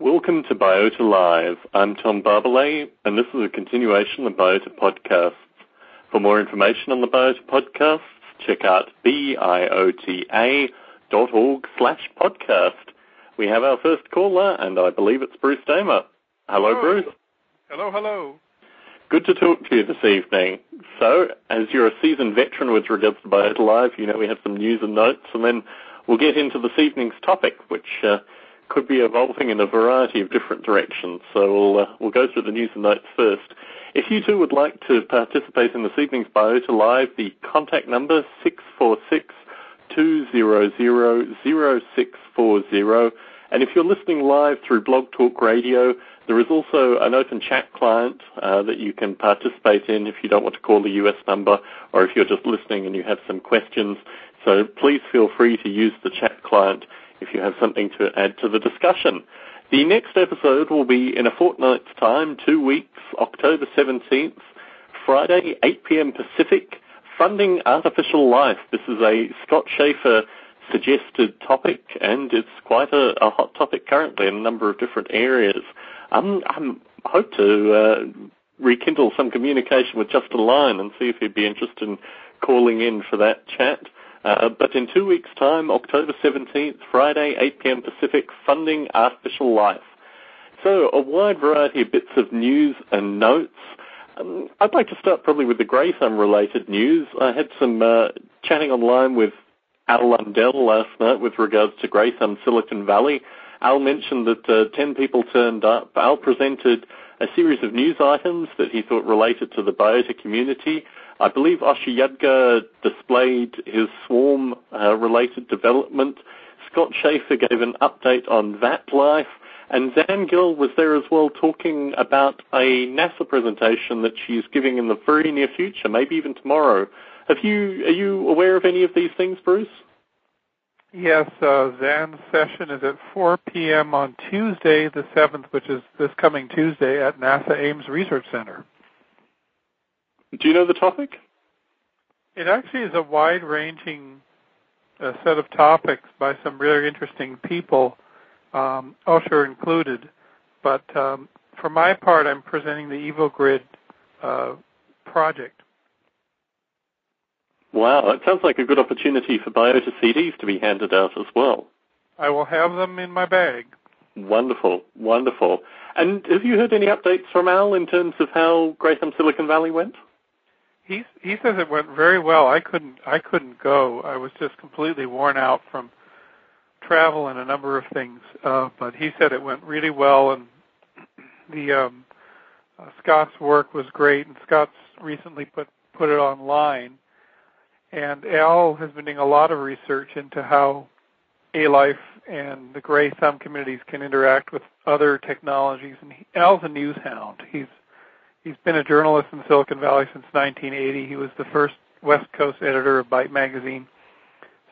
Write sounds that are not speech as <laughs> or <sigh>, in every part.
Welcome to Biota Live. I'm Tom Barbalet, and this is a continuation of Biota Podcasts. For more information on the Biota Podcasts, check out biota.org slash podcast. We have our first caller, and I believe it's Bruce Damer. Hello, Hello. Bruce. Hello, hello. Good to talk to you this evening. So, as you're a seasoned veteran with regards to Biota Live, you know we have some news and notes, and then we'll get into this evening's topic, which uh, could be evolving in a variety of different directions. So we'll, uh, we'll go through the news and notes first. If you too would like to participate in this evening's Biota Live, the contact number 646 200 0640. And if you're listening live through Blog Talk Radio, there is also an open chat client uh, that you can participate in if you don't want to call the US number or if you're just listening and you have some questions. So please feel free to use the chat client if you have something to add to the discussion. The next episode will be in a fortnight's time, two weeks, October 17th, Friday, 8 p.m. Pacific, Funding Artificial Life. This is a Scott Schaefer suggested topic, and it's quite a, a hot topic currently in a number of different areas. Um, I hope to uh, rekindle some communication with Justin Lyon and see if he'd be interested in calling in for that chat. Uh, but in two weeks' time, October 17th, Friday, 8 p.m. Pacific, funding artificial life. So a wide variety of bits of news and notes. Um, I'd like to start probably with the Grey Thumb related news. I had some uh, chatting online with Al Lundell last night with regards to Grey Thumb Silicon Valley. Al mentioned that uh, 10 people turned up. Al presented a series of news items that he thought related to the biota community. I believe Osher Yudga displayed his swarm uh, related development. Scott Schaefer gave an update on that life. And Zan Gill was there as well talking about a NASA presentation that she's giving in the very near future, maybe even tomorrow. Have you, are you aware of any of these things, Bruce? Yes, uh, Zan's session is at 4 p.m. on Tuesday, the 7th, which is this coming Tuesday at NASA Ames Research Center. Do you know the topic? It actually is a wide-ranging uh, set of topics by some really interesting people, um, Osher included. But um, for my part, I'm presenting the EvoGrid uh, project. Wow, it sounds like a good opportunity for Biota CDs to be handed out as well. I will have them in my bag. Wonderful, wonderful. And have you heard any updates from Al in terms of how Grey Thumb Silicon Valley went? He says it went very well. I couldn't I couldn't go. I was just completely worn out from travel and a number of things. Uh, but he said it went really well, and <clears throat> the um, uh, Scott's work was great. And Scott's recently put put it online. And Al has been doing a lot of research into how A-Life and the Grey Thumb communities can interact with other technologies. And he, Al's a news hound. He's he's been a journalist in Silicon Valley since 1980. He was the first West Coast editor of Byte magazine.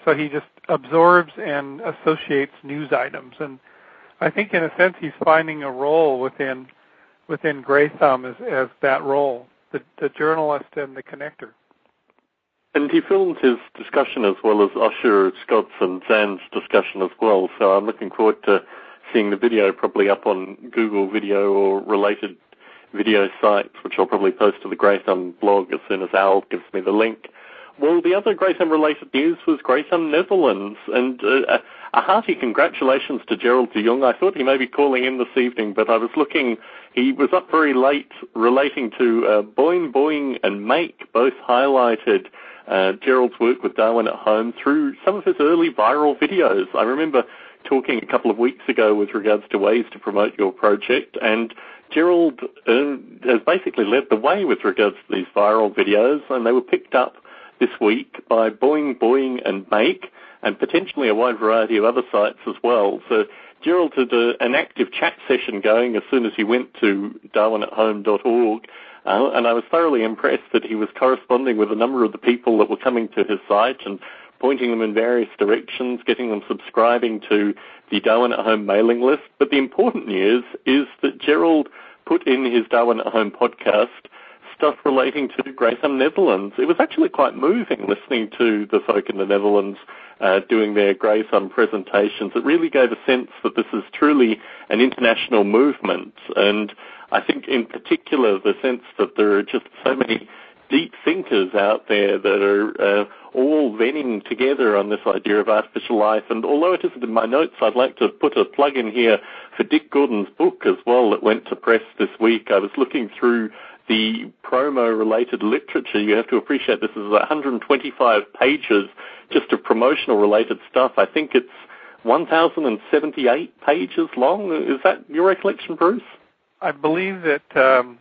So he just absorbs and associates news items. And I think in a sense he's finding a role within within Grey Thumb as, as that role, the, the journalist and the connector. And he filmed his discussion as well as Osher Scott's and Zan's discussion as well. So I'm looking forward to seeing the video probably up on Google Video or related video sites, which I'll probably post to the Thumb blog as soon as Al gives me the link. Well, the other Thumb related news was Thumb Netherlands, and uh, a hearty congratulations to Gerald de Jong. I thought he may be calling in this evening, but I was looking, he was up very late relating to uh, Boing Boing and Make, both highlighted uh, Gerald's work with Darwin at Home through some of his early viral videos. I remember talking a couple of weeks ago with regards to ways to promote your project, and Gerald uh, has basically led the way with regards to these viral videos, and they were picked up this week by Boing Boing and Make, and potentially a wide variety of other sites as well. So Gerald had a, an active chat session going as soon as he went to darwinathome.org, uh, and I was thoroughly impressed that he was corresponding with a number of the people that were coming to his site and pointing them in various directions, getting them subscribing to the Darwin at Home mailing list. But the important news is that Gerald put in his Darwin at Home podcast stuff relating to Thumb Netherlands. It was actually quite moving listening to the folk in the Netherlands uh, doing their Sun presentations, it really gave a sense that this is truly an international movement. And I think in particular the sense that there are just so many deep thinkers out there that are uh, all venning together on this idea of artificial life. And although it isn't in my notes, I'd like to put a plug in here for Dick Gordon's book as well that went to press this week. I was looking through the promo-related literature. You have to appreciate this is 125 pages just of promotional-related stuff. I think it's 1,078 pages long. Is that your recollection, Bruce? I believe that um,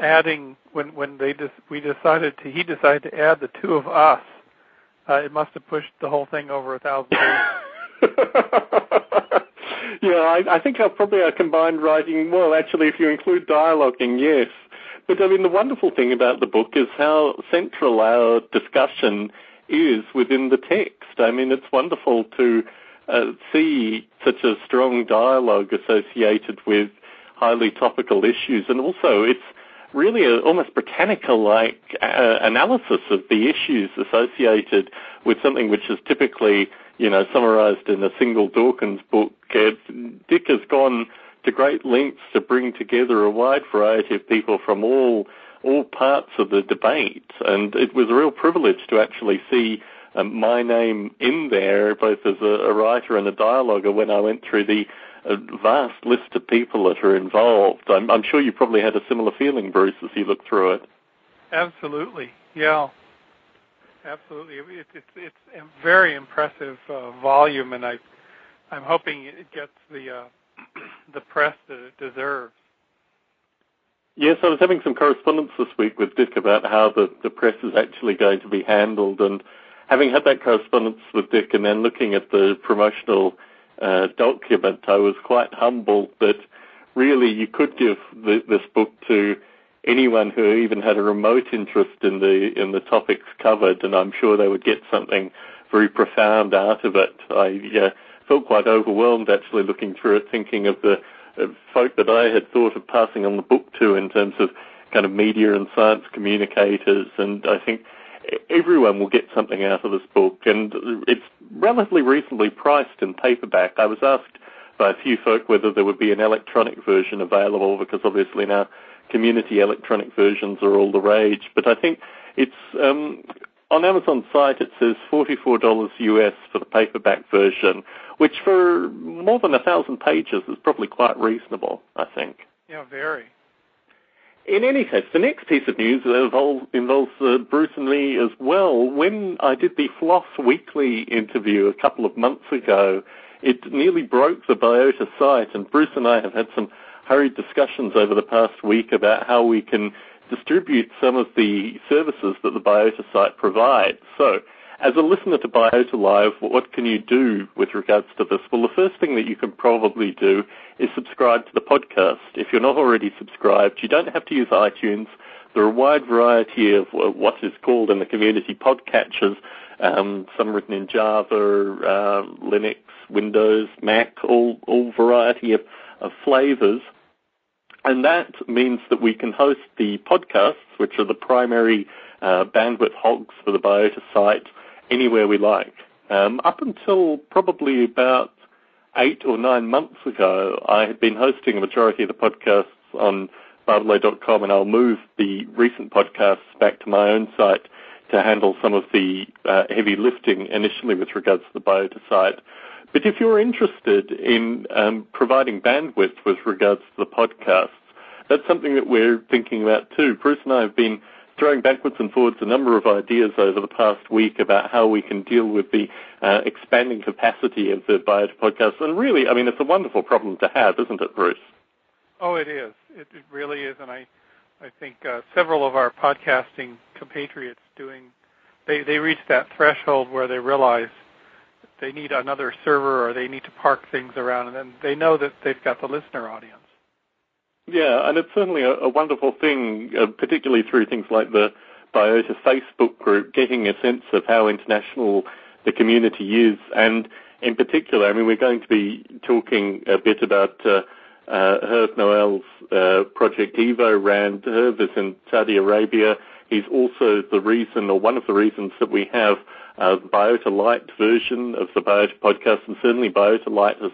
adding when when they just we decided to he decided to add the two of us. Uh, it must have pushed the whole thing over a thousand <laughs> pages. yeah, I, I think I'll probably a combined writing. Well, actually, if you include dialoguing, yes. But I mean, the wonderful thing about the book is how central our discussion is within the text. I mean, it's wonderful to uh, see such a strong dialogue associated with highly topical issues, and also it's really a almost Britannica-like uh, analysis of the issues associated with something which is typically, you know, summarized in a single Dawkins book. Uh, Dick has gone to great lengths to bring together a wide variety of people from all all parts of the debate, and it was a real privilege to actually see um, my name in there, both as a, a writer and a dialoguer, when I went through the a vast list of people that are involved. I'm, I'm sure you probably had a similar feeling, Bruce, as you looked through it. Absolutely, yeah, absolutely. It, it's it's a very impressive uh, volume, and I I'm hoping it gets the uh, <clears throat> the press that it deserves. Yes, I was having some correspondence this week with Dick about how the, the press is actually going to be handled, and having had that correspondence with Dick, and then looking at the promotional uh, document, I was quite humbled that really you could give the, this book to anyone who even had a remote interest in the in the topics covered, and I'm sure they would get something very profound out of it. I uh, felt quite overwhelmed actually looking through it, thinking of the of folk that I had thought of passing on the book to in terms of kind of media and science communicators, and I think everyone will get something out of this book, and it's relatively reasonably priced in paperback. I was asked by a few folk whether there would be an electronic version available, because obviously now community electronic versions are all the rage. But I think it's um, on Amazon site it says $44 US for the paperback version, which for more than a thousand pages is probably quite reasonable, I think. Yeah, very. In any case, the next piece of news involves, involves uh, Bruce and me as well. When I did the Floss Weekly interview a couple of months ago, it nearly broke the Biota site, and Bruce and I have had some hurried discussions over the past week about how we can distribute some of the services that the Biota site provides. So as a listener to Biota Live, what can you do with regards to this? Well, the first thing that you can probably do is subscribe to the podcast. If you're not already subscribed, you don't have to use iTunes. There are a wide variety of what is called in the community podcatchers, um, some written in Java, uh, Linux, Windows, Mac, all, all variety of, of flavors. And that means that we can host the podcasts, which are the primary uh, bandwidth hogs for the Biota site, anywhere we like. Um, up until probably about eight or nine months ago, I had been hosting a majority of the podcasts on Barbalet.com, and I'll move the recent podcasts back to my own site to handle some of the uh, heavy lifting initially with regards to the Biota site. But if you're interested in um, providing bandwidth with regards to the podcasts, that's something that we're thinking about too. Bruce and I have been throwing backwards and forwards a number of ideas over the past week about how we can deal with the uh, expanding capacity of the Biota podcast. And really, I mean, it's a wonderful problem to have, isn't it, Bruce? Oh, it is. It, it really is. And I, I think uh, several of our podcasting compatriots doing, they, they reach that threshold where they realize they need another server or they need to park things around, and then they know that they've got the listener audience. Yeah, and it's certainly a, a wonderful thing, uh, particularly through things like the Biota Facebook group, getting a sense of how international the community is. And in particular, I mean, we're going to be talking a bit about uh, uh, Herve Noel's uh, Project Evo Rand. Herve is in Saudi Arabia. He's also the reason, or one of the reasons, that we have uh, the Biota Lite version of the Biota podcast, and certainly Biota Lite has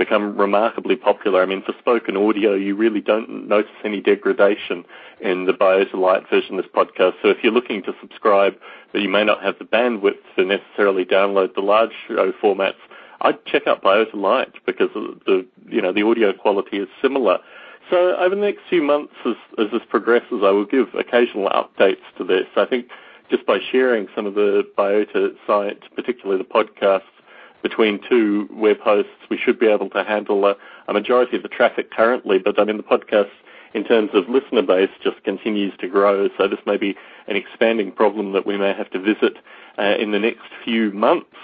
become remarkably popular. I mean, for spoken audio, you really don't notice any degradation in the Biota Lite version of this podcast. So if you're looking to subscribe, but you may not have the bandwidth to necessarily download the large show formats, I'd check out Biota Lite because the you know the audio quality is similar. So over the next few months, as, as this progresses, I will give occasional updates to this. I think just by sharing some of the Biota site, particularly the podcasts, between two web hosts, we should be able to handle a, a majority of the traffic currently. But I mean, the podcast in terms of listener base just continues to grow. So this may be an expanding problem that we may have to visit uh, in the next few months.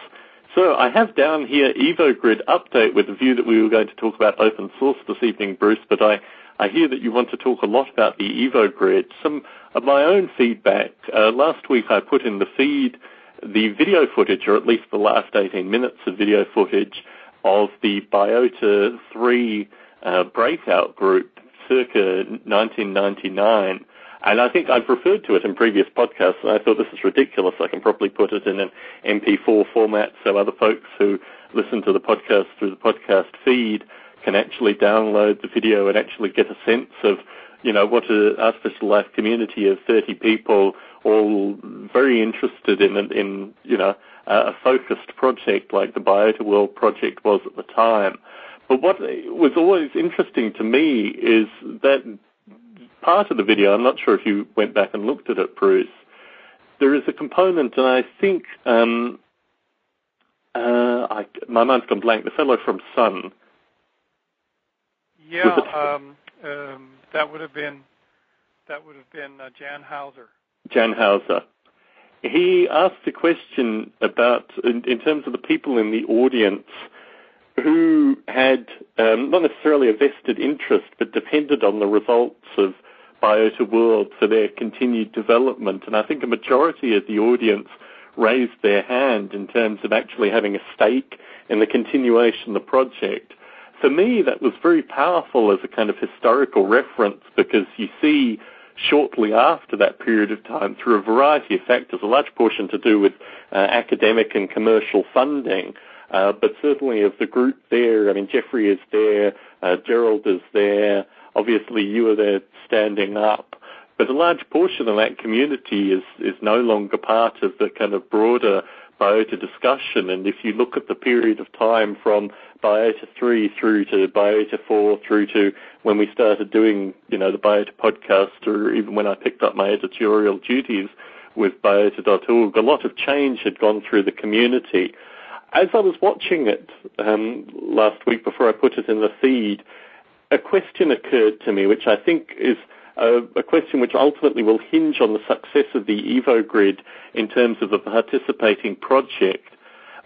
So I have down here EvoGrid update with the view that we were going to talk about open source this evening, Bruce, but I, I hear that you want to talk a lot about the EvoGrid. Some of my own feedback. Uh, last week I put in the feed the video footage, or at least the last 18 minutes of video footage of the Biota 3 uh, breakout group circa 1999. And I think I've referred to it in previous podcasts, and I thought this is ridiculous. I can probably put it in an MP4 format so other folks who listen to the podcast through the podcast feed can actually download the video and actually get a sense of, you know, what an artificial life community of 30 people all very interested in, in you know, a focused project like the Biota World project was at the time. But what was always interesting to me is that part of the video, I'm not sure if you went back and looked at it, Bruce, there is a component, and I think um, uh, I, my mind's gone blank. The fellow from Sun. Yeah, um, um, that would have been that would have been uh, Jan Hauser. Jan Hauser. He asked a question about, in, in terms of the people in the audience who had um, not necessarily a vested interest, but depended on the results of Biota World for their continued development. And I think a majority of the audience raised their hand in terms of actually having a stake in the continuation of the project. For me, that was very powerful as a kind of historical reference because you see shortly after that period of time through a variety of factors, a large portion to do with uh, academic and commercial funding. Uh, but certainly of the group there, I mean, Jeffrey is there, uh, Gerald is there, obviously you are there standing up. But a large portion of that community is, is no longer part of the kind of broader biota discussion. And if you look at the period of time from biota 3 through to biota 4 through to when we started doing, you know, the biota podcast or even when I picked up my editorial duties with biota.org, a lot of change had gone through the community. As I was watching it um, last week before I put it in the feed, a question occurred to me, which I think is – a, a question which ultimately will hinge on the success of the EvoGrid in terms of the participating project.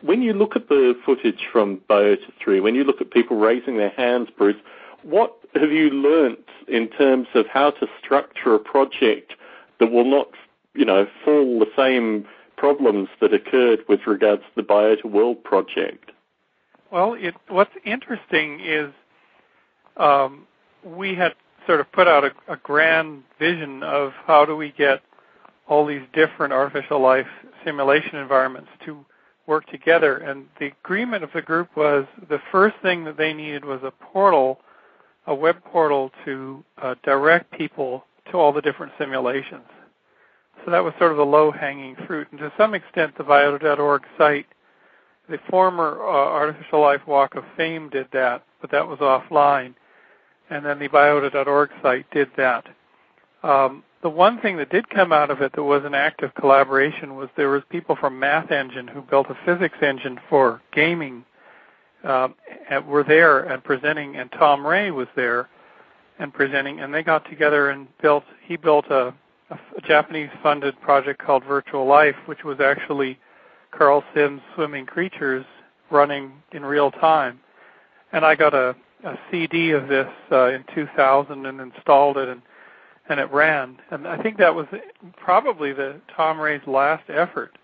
When you look at the footage from Biota 3, when you look at people raising their hands, Bruce, what have you learnt in terms of how to structure a project that will not, you know, fall the same problems that occurred with regards to the Biota World project? Well, it, what's interesting is um, we had sort of put out a, a grand vision of how do we get all these different artificial life simulation environments to work together. And the agreement of the group was the first thing that they needed was a portal, a web portal to uh, direct people to all the different simulations. So that was sort of the low-hanging fruit. And to some extent, the biota.org site, the former uh, Artificial Life Walk of Fame did that, but that was offline and then the biota.org site did that. Um, the one thing that did come out of it that was an active collaboration was there was people from MathEngine who built a physics engine for gaming um, were there and presenting, and Tom Ray was there and presenting, and they got together and built. He built a, a, a Japanese-funded project called Virtual Life, which was actually Karl Sims' Swimming Creatures running in real time. And I got a a CD of this uh, in 2000 and installed it and and it ran. And I think that was probably the Tom Ray's last effort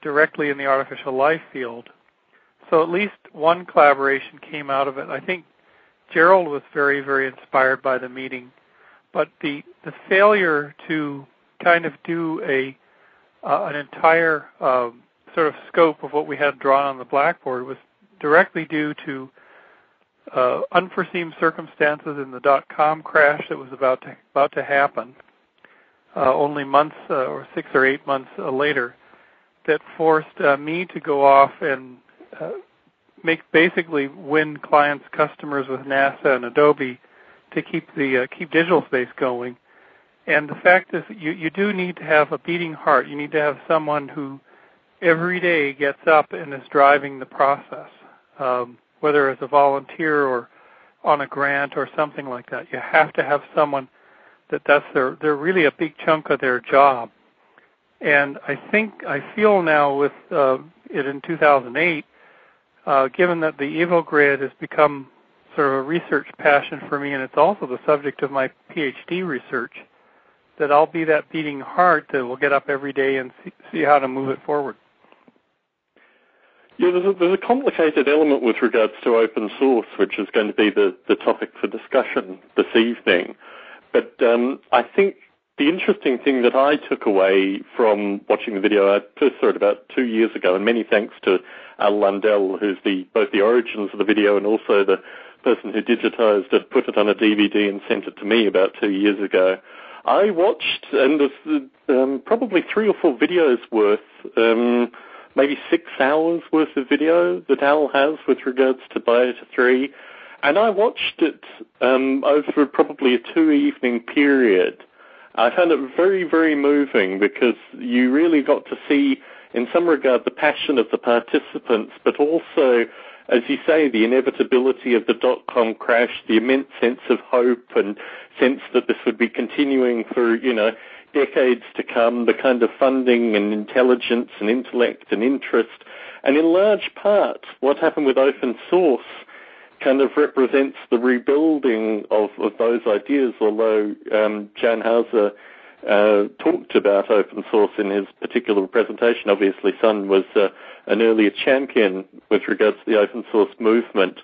directly in the artificial life field. So at least one collaboration came out of it. I think Gerald was very very inspired by the meeting, but the the failure to kind of do a uh, an entire um, sort of scope of what we had drawn on the blackboard was directly due to uh, unforeseen circumstances in the dot com crash that was about to about to happen, uh, only months uh, or six or eight months uh, later, that forced uh, me to go off and uh, make basically win clients, customers with NASA and Adobe to keep the keep digital space going. And the fact is, you you do need to have a beating heart. You need to have someone who every day gets up and is driving the process. Um, whether as a volunteer or on a grant or something like that. You have to have someone that that's their they're really a big chunk of their job. And I think I feel now with uh, it in 2008, uh, given that the EvoGrid has become sort of a research passion for me, and it's also the subject of my PhD research, that I'll be that beating heart that will get up every day and see, see how to move it forward. Yeah, there's a, there's a complicated element with regards to open source, which is going to be the, the topic for discussion this evening. But um, I think the interesting thing that I took away from watching the video, I first saw it about two years ago, and many thanks to Al Lundell, who's the both the origins of the video and also the person who digitized it, put it on a DVD and sent it to me about two years ago. I watched, and there's um, probably three or four videos worth. Um, maybe six hours worth of video that Al has with regards to Biota 3. And I watched it um, over probably a two evening period. I found it very, very moving because you really got to see, in some regard, the passion of the participants, but also, as you say, the inevitability of the dot-com crash, the immense sense of hope and sense that this would be continuing for, you know, decades to come, the kind of funding and intelligence and intellect and interest. And in large part, what happened with open source kind of represents the rebuilding of, of those ideas, although um, Jan Hauser uh, talked about open source in his particular presentation. Obviously, Sun was uh, an earlier champion with regards to the open source movement.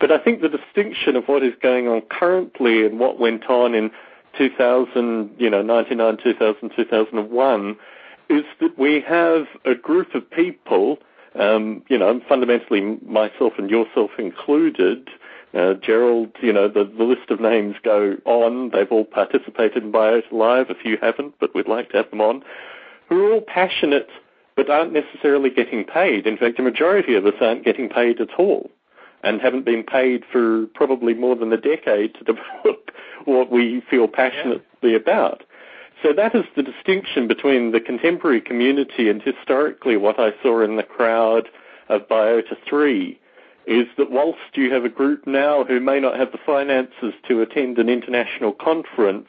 But I think the distinction of what is going on currently and what went on in 2000, you know, 99, 2000, 2001, is that we have a group of people, um, you know, fundamentally myself and yourself included, uh, Gerald, you know, the, the list of names go on. They've all participated in Biota Live. A few haven't, but we'd like to have them on. Who are all passionate, but aren't necessarily getting paid. In fact, the majority of us aren't getting paid at all and haven't been paid for probably more than a decade to <laughs> develop what we feel passionately yeah. about. So that is the distinction between the contemporary community and historically what I saw in the crowd of Biota 3 is that whilst you have a group now who may not have the finances to attend an international conference,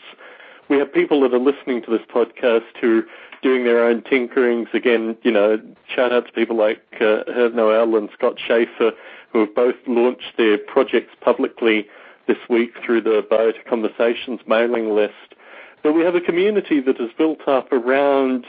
we have people that are listening to this podcast who doing their own tinkerings. Again, you know, shout out to people like uh, Herve Noel and Scott Schaefer who have both launched their projects publicly this week through the Biota Conversations mailing list. But we have a community that is built up around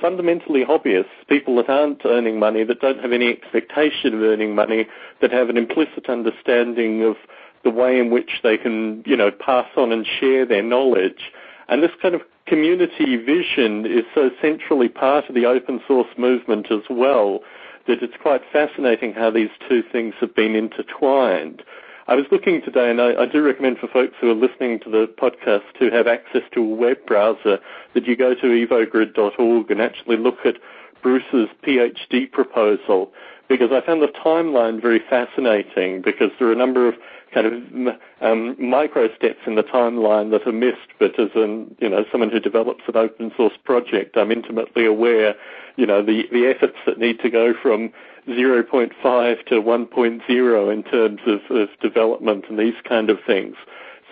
fundamentally hobbyists, people that aren't earning money, that don't have any expectation of earning money, that have an implicit understanding of the way in which they can, you know, pass on and share their knowledge. And this kind of community vision is so centrally part of the open source movement as well that it's quite fascinating how these two things have been intertwined. I was looking today, and I, I, do recommend for folks who are listening to the podcast to have access to a web browser that you go to evogrid.org and actually look at Bruce's PhD proposal because I found the timeline very fascinating because there are a number of kind of um, micro steps in the timeline that are missed, but as an, you know, someone who develops an open source project, I'm intimately aware, you know, the, the efforts that need to go from 0.5 to 1.0 in terms of, of development and these kind of things.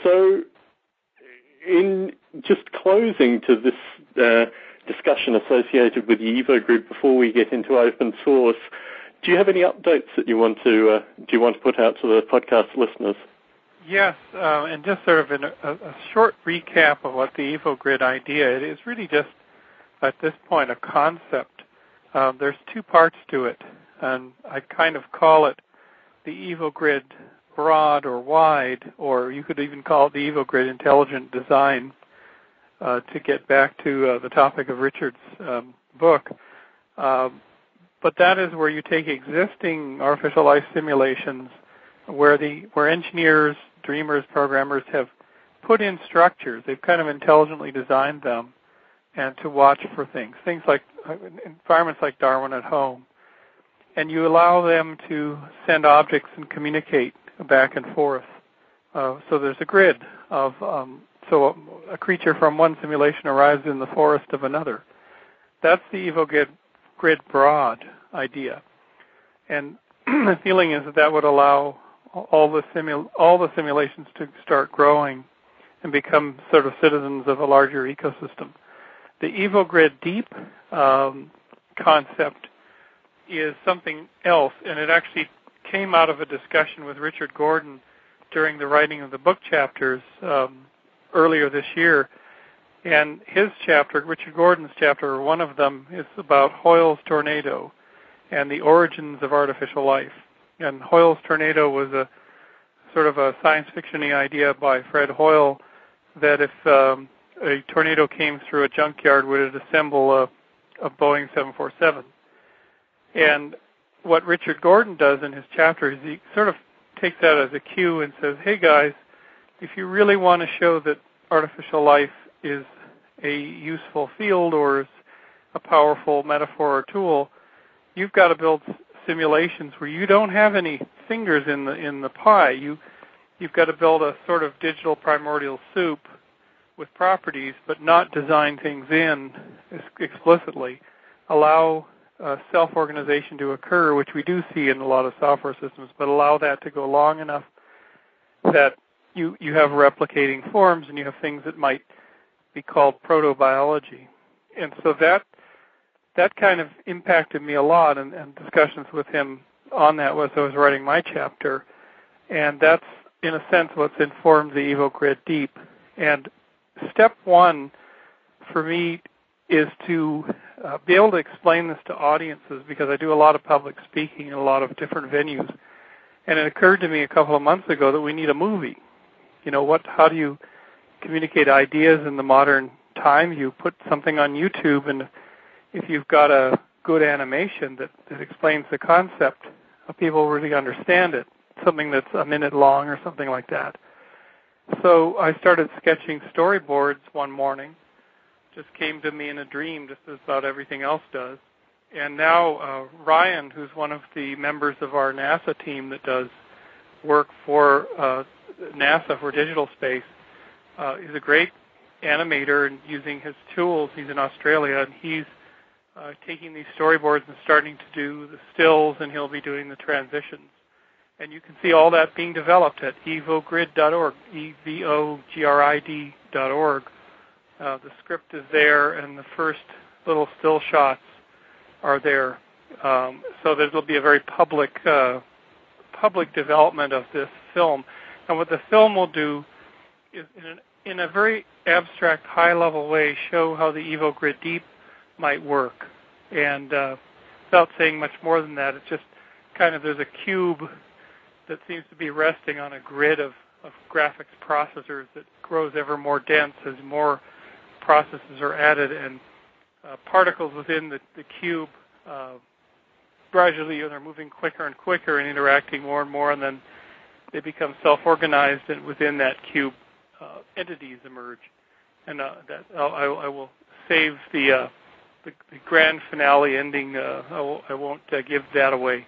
So in just closing to this uh, discussion associated with the EvoGrid before we get into open source, do you have any updates that you want to uh, do you want to put out to the podcast listeners? Yes, uh, and just sort of a, a, short recap of what the EvoGrid idea. It is really just at this point a concept. Um, there's two parts to it, and I kind of call it the EvoGrid broad or wide, or you could even call it the EvoGrid intelligent design. Uh, to get back to uh, the topic of Richard's um, book, um, but that is where you take existing artificial life simulations where the where engineers, dreamers, programmers have put in structures. They've kind of intelligently designed them and to watch for things. Things like environments like Darwin at home. And you allow them to send objects and communicate back and forth. Uh, so there's a grid of um, so a, a, creature from one simulation arrives in the forest of another. That's the EvoGrid grid broad idea, and <clears throat> the feeling is that that would allow all the simul- all the simulations to start growing and become sort of citizens of a larger ecosystem. The EvoGrid Deep um, concept is something else, and it actually came out of a discussion with Richard Gordon during the writing of the book chapters um, earlier this year. And his chapter, Richard Gordon's chapter, one of them is about Hoyle's tornado and the origins of artificial life. And Hoyle's tornado was a sort of a science fictiony idea by Fred Hoyle that if um, a tornado came through a junkyard, would it assemble a, a Boeing 747? And what Richard Gordon does in his chapter is he sort of takes that as a cue and says, hey guys, if you really want to show that artificial life is a useful field or a powerful metaphor or tool, you've got to build simulations where you don't have any fingers in the in the pie. You you've got to build a sort of digital primordial soup with properties, but not design things in explicitly. Allow uh, self-organization to occur, which we do see in a lot of software systems, but allow that to go long enough that you you have replicating forms and you have things that might be called protobiology. And so that that kind of impacted me a lot and, and discussions with him on that was I was writing my chapter. And that's in a sense what's informed the EvoGrid Deep. And step one for me is to uh, be able to explain this to audiences because I do a lot of public speaking in a lot of different venues. And it occurred to me a couple of months ago that we need a movie. You know, what how do you communicate ideas in the modern time? You put something on YouTube and if you've got a good animation that, that explains the concept, uh, people really understand it. Something that's a minute long or something like that. So I started sketching storyboards one morning just came to me in a dream, just as about everything else does. And now uh, Ryan, who's one of the members of our NASA team that does work for uh, NASA for digital space, uh, is a great animator and using his tools. He's in Australia and he's uh, taking these storyboards and starting to do the stills, and he'll be doing the transitions. And you can see all that being developed at evogrid.org, E-V-O-G-R-I-D.org. Uh, the script is there, and the first little still shots are there. Um, so there will be a very public uh, public development of this film. And what the film will do in, a very abstract, high-level way, show how the EvoGrid Deep might work. And uh, without saying much more than that, it's just kind of there's a cube that seems to be resting on a grid of, of graphics processors that grows ever more dense as more processes are added and uh, particles within the, the cube uh, gradually they're moving quicker and quicker and interacting more and more, and then they become self-organized, within that cube, uh, entities emerge. And uh, that I, I, will save the, uh, the, the grand finale ending. Uh, I, will, I won't uh, give that away.